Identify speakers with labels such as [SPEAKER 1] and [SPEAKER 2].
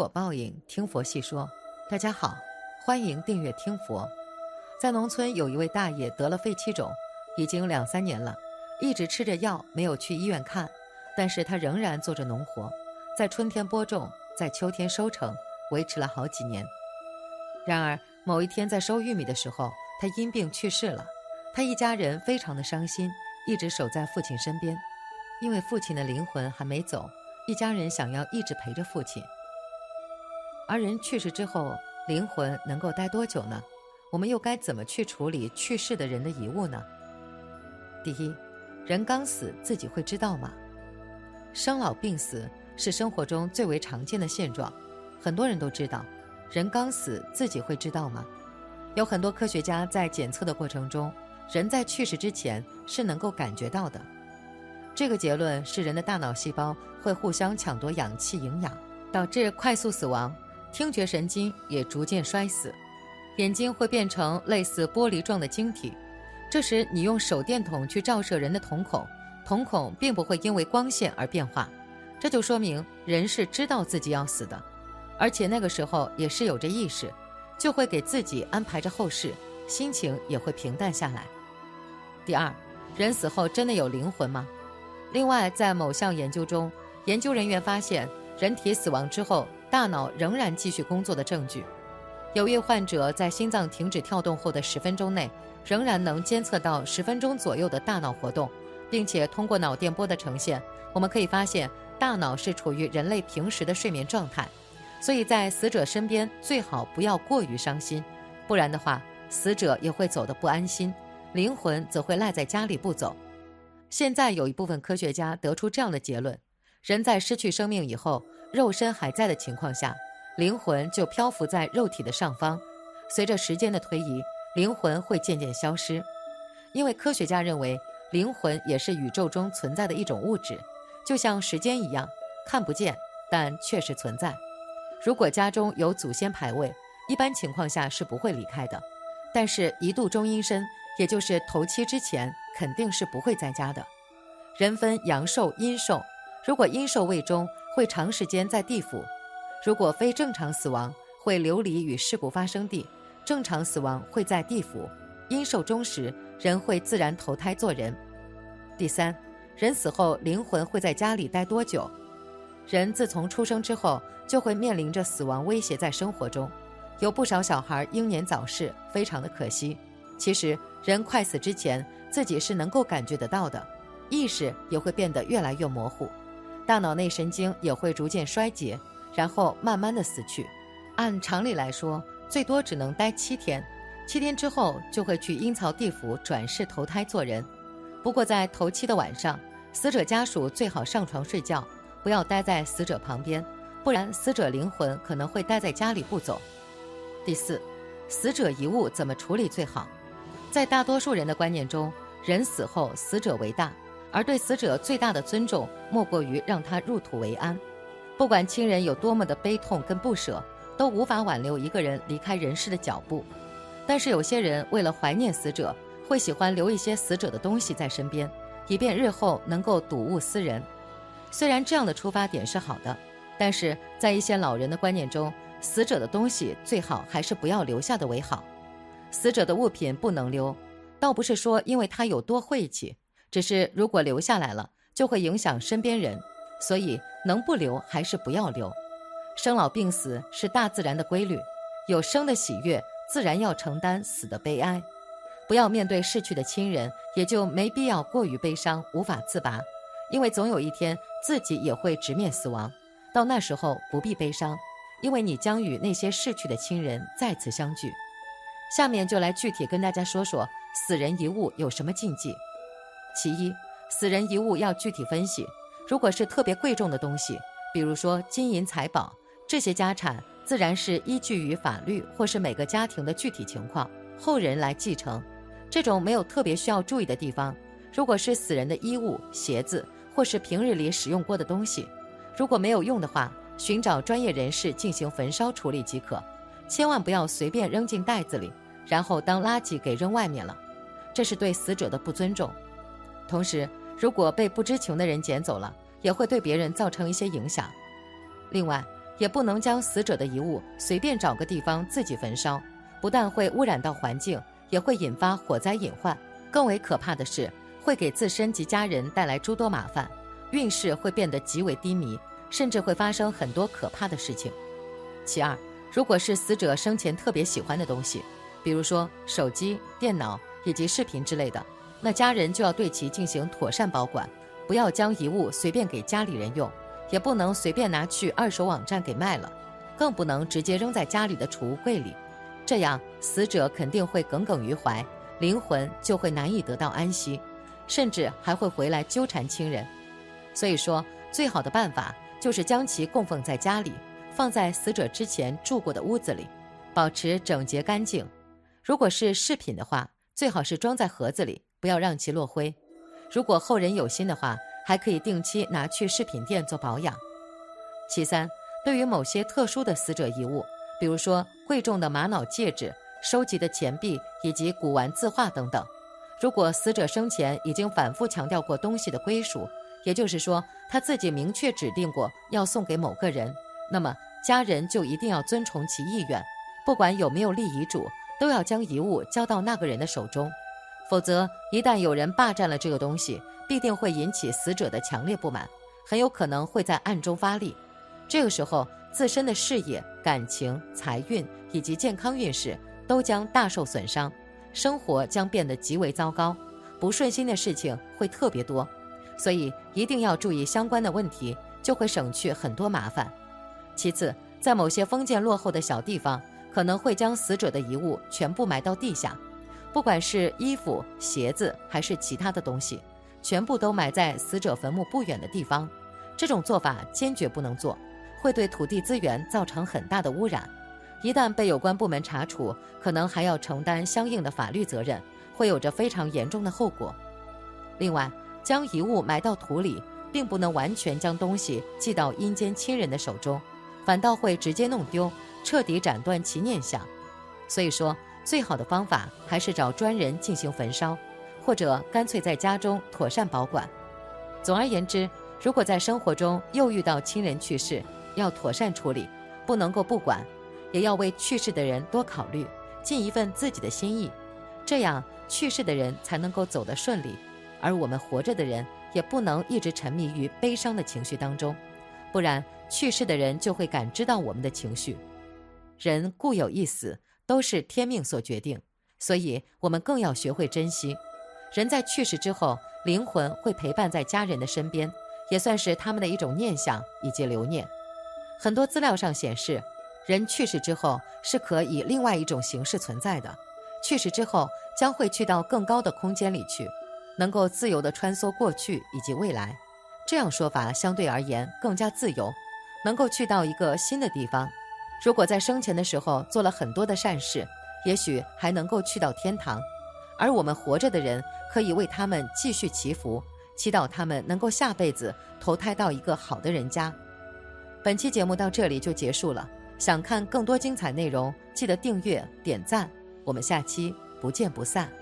[SPEAKER 1] 果报应，听佛细说。大家好，欢迎订阅听佛。在农村有一位大爷得了肺气肿，已经两三年了，一直吃着药，没有去医院看。但是他仍然做着农活，在春天播种，在秋天收成，维持了好几年。然而某一天在收玉米的时候，他因病去世了。他一家人非常的伤心，一直守在父亲身边，因为父亲的灵魂还没走。一家人想要一直陪着父亲，而人去世之后，灵魂能够待多久呢？我们又该怎么去处理去世的人的遗物呢？第一，人刚死自己会知道吗？生老病死是生活中最为常见的现状，很多人都知道，人刚死自己会知道吗？有很多科学家在检测的过程中，人在去世之前是能够感觉到的。这个结论是人的大脑细胞会互相抢夺氧气营养，导致快速死亡；听觉神经也逐渐衰死，眼睛会变成类似玻璃状的晶体。这时你用手电筒去照射人的瞳孔，瞳孔并不会因为光线而变化，这就说明人是知道自己要死的，而且那个时候也是有着意识，就会给自己安排着后事，心情也会平淡下来。第二，人死后真的有灵魂吗？另外，在某项研究中，研究人员发现，人体死亡之后，大脑仍然继续工作的证据。有位患者在心脏停止跳动后的十分钟内，仍然能监测到十分钟左右的大脑活动，并且通过脑电波的呈现，我们可以发现大脑是处于人类平时的睡眠状态。所以在死者身边最好不要过于伤心，不然的话，死者也会走得不安心，灵魂则会赖在家里不走。现在有一部分科学家得出这样的结论：人在失去生命以后，肉身还在的情况下，灵魂就漂浮在肉体的上方。随着时间的推移，灵魂会渐渐消失。因为科学家认为，灵魂也是宇宙中存在的一种物质，就像时间一样，看不见，但确实存在。如果家中有祖先牌位，一般情况下是不会离开的。但是，一度中阴身。也就是头七之前肯定是不会在家的。人分阳寿、阴寿，如果阴寿未终，会长时间在地府；如果非正常死亡，会流离于事故发生地；正常死亡会在地府。阴寿终时，人会自然投胎做人。第三，人死后灵魂会在家里待多久？人自从出生之后，就会面临着死亡威胁，在生活中，有不少小孩英年早逝，非常的可惜。其实，人快死之前，自己是能够感觉得到的，意识也会变得越来越模糊，大脑内神经也会逐渐衰竭，然后慢慢的死去。按常理来说，最多只能待七天，七天之后就会去阴曹地府转世投胎做人。不过在头七的晚上，死者家属最好上床睡觉，不要待在死者旁边，不然死者灵魂可能会待在家里不走。第四，死者遗物怎么处理最好？在大多数人的观念中，人死后死者为大，而对死者最大的尊重莫过于让他入土为安。不管亲人有多么的悲痛跟不舍，都无法挽留一个人离开人世的脚步。但是有些人为了怀念死者，会喜欢留一些死者的东西在身边，以便日后能够睹物思人。虽然这样的出发点是好的，但是在一些老人的观念中，死者的东西最好还是不要留下的为好。死者的物品不能留，倒不是说因为他有多晦气，只是如果留下来了，就会影响身边人，所以能不留还是不要留。生老病死是大自然的规律，有生的喜悦，自然要承担死的悲哀。不要面对逝去的亲人，也就没必要过于悲伤，无法自拔，因为总有一天自己也会直面死亡，到那时候不必悲伤，因为你将与那些逝去的亲人再次相聚。下面就来具体跟大家说说死人遗物有什么禁忌。其一，死人遗物要具体分析。如果是特别贵重的东西，比如说金银财宝，这些家产自然是依据于法律或是每个家庭的具体情况，后人来继承。这种没有特别需要注意的地方，如果是死人的衣物、鞋子或是平日里使用过的东西，如果没有用的话，寻找专业人士进行焚烧处理即可。千万不要随便扔进袋子里，然后当垃圾给扔外面了，这是对死者的不尊重。同时，如果被不知情的人捡走了，也会对别人造成一些影响。另外，也不能将死者的遗物随便找个地方自己焚烧，不但会污染到环境，也会引发火灾隐患。更为可怕的是，会给自身及家人带来诸多麻烦，运势会变得极为低迷，甚至会发生很多可怕的事情。其二，如果是死者生前特别喜欢的东西，比如说手机、电脑以及视频之类的，那家人就要对其进行妥善保管，不要将遗物随便给家里人用，也不能随便拿去二手网站给卖了，更不能直接扔在家里的储物柜里，这样死者肯定会耿耿于怀，灵魂就会难以得到安息，甚至还会回来纠缠亲人。所以说，最好的办法就是将其供奉在家里，放在死者之前住过的屋子里，保持整洁干净。如果是饰品的话，最好是装在盒子里，不要让其落灰。如果后人有心的话，还可以定期拿去饰品店做保养。其三，对于某些特殊的死者遗物，比如说贵重的玛瑙戒指、收集的钱币以及古玩字画等等，如果死者生前已经反复强调过东西的归属，也就是说他自己明确指定过要送给某个人，那么家人就一定要遵从其意愿，不管有没有立遗嘱。都要将遗物交到那个人的手中，否则一旦有人霸占了这个东西，必定会引起死者的强烈不满，很有可能会在暗中发力。这个时候，自身的事业、感情、财运以及健康运势都将大受损伤，生活将变得极为糟糕，不顺心的事情会特别多。所以一定要注意相关的问题，就会省去很多麻烦。其次，在某些封建落后的小地方。可能会将死者的遗物全部埋到地下，不管是衣服、鞋子还是其他的东西，全部都埋在死者坟墓不远的地方。这种做法坚决不能做，会对土地资源造成很大的污染。一旦被有关部门查处，可能还要承担相应的法律责任，会有着非常严重的后果。另外，将遗物埋到土里，并不能完全将东西寄到阴间亲人的手中，反倒会直接弄丢。彻底斩断其念想，所以说最好的方法还是找专人进行焚烧，或者干脆在家中妥善保管。总而言之，如果在生活中又遇到亲人去世，要妥善处理，不能够不管，也要为去世的人多考虑，尽一份自己的心意，这样去世的人才能够走得顺利，而我们活着的人也不能一直沉迷于悲伤的情绪当中，不然去世的人就会感知到我们的情绪。人固有一死，都是天命所决定，所以我们更要学会珍惜。人在去世之后，灵魂会陪伴在家人的身边，也算是他们的一种念想以及留念。很多资料上显示，人去世之后是可以另外一种形式存在的，去世之后将会去到更高的空间里去，能够自由地穿梭过去以及未来。这样说法相对而言更加自由，能够去到一个新的地方。如果在生前的时候做了很多的善事，也许还能够去到天堂，而我们活着的人可以为他们继续祈福，祈祷他们能够下辈子投胎到一个好的人家。本期节目到这里就结束了，想看更多精彩内容，记得订阅点赞，我们下期不见不散。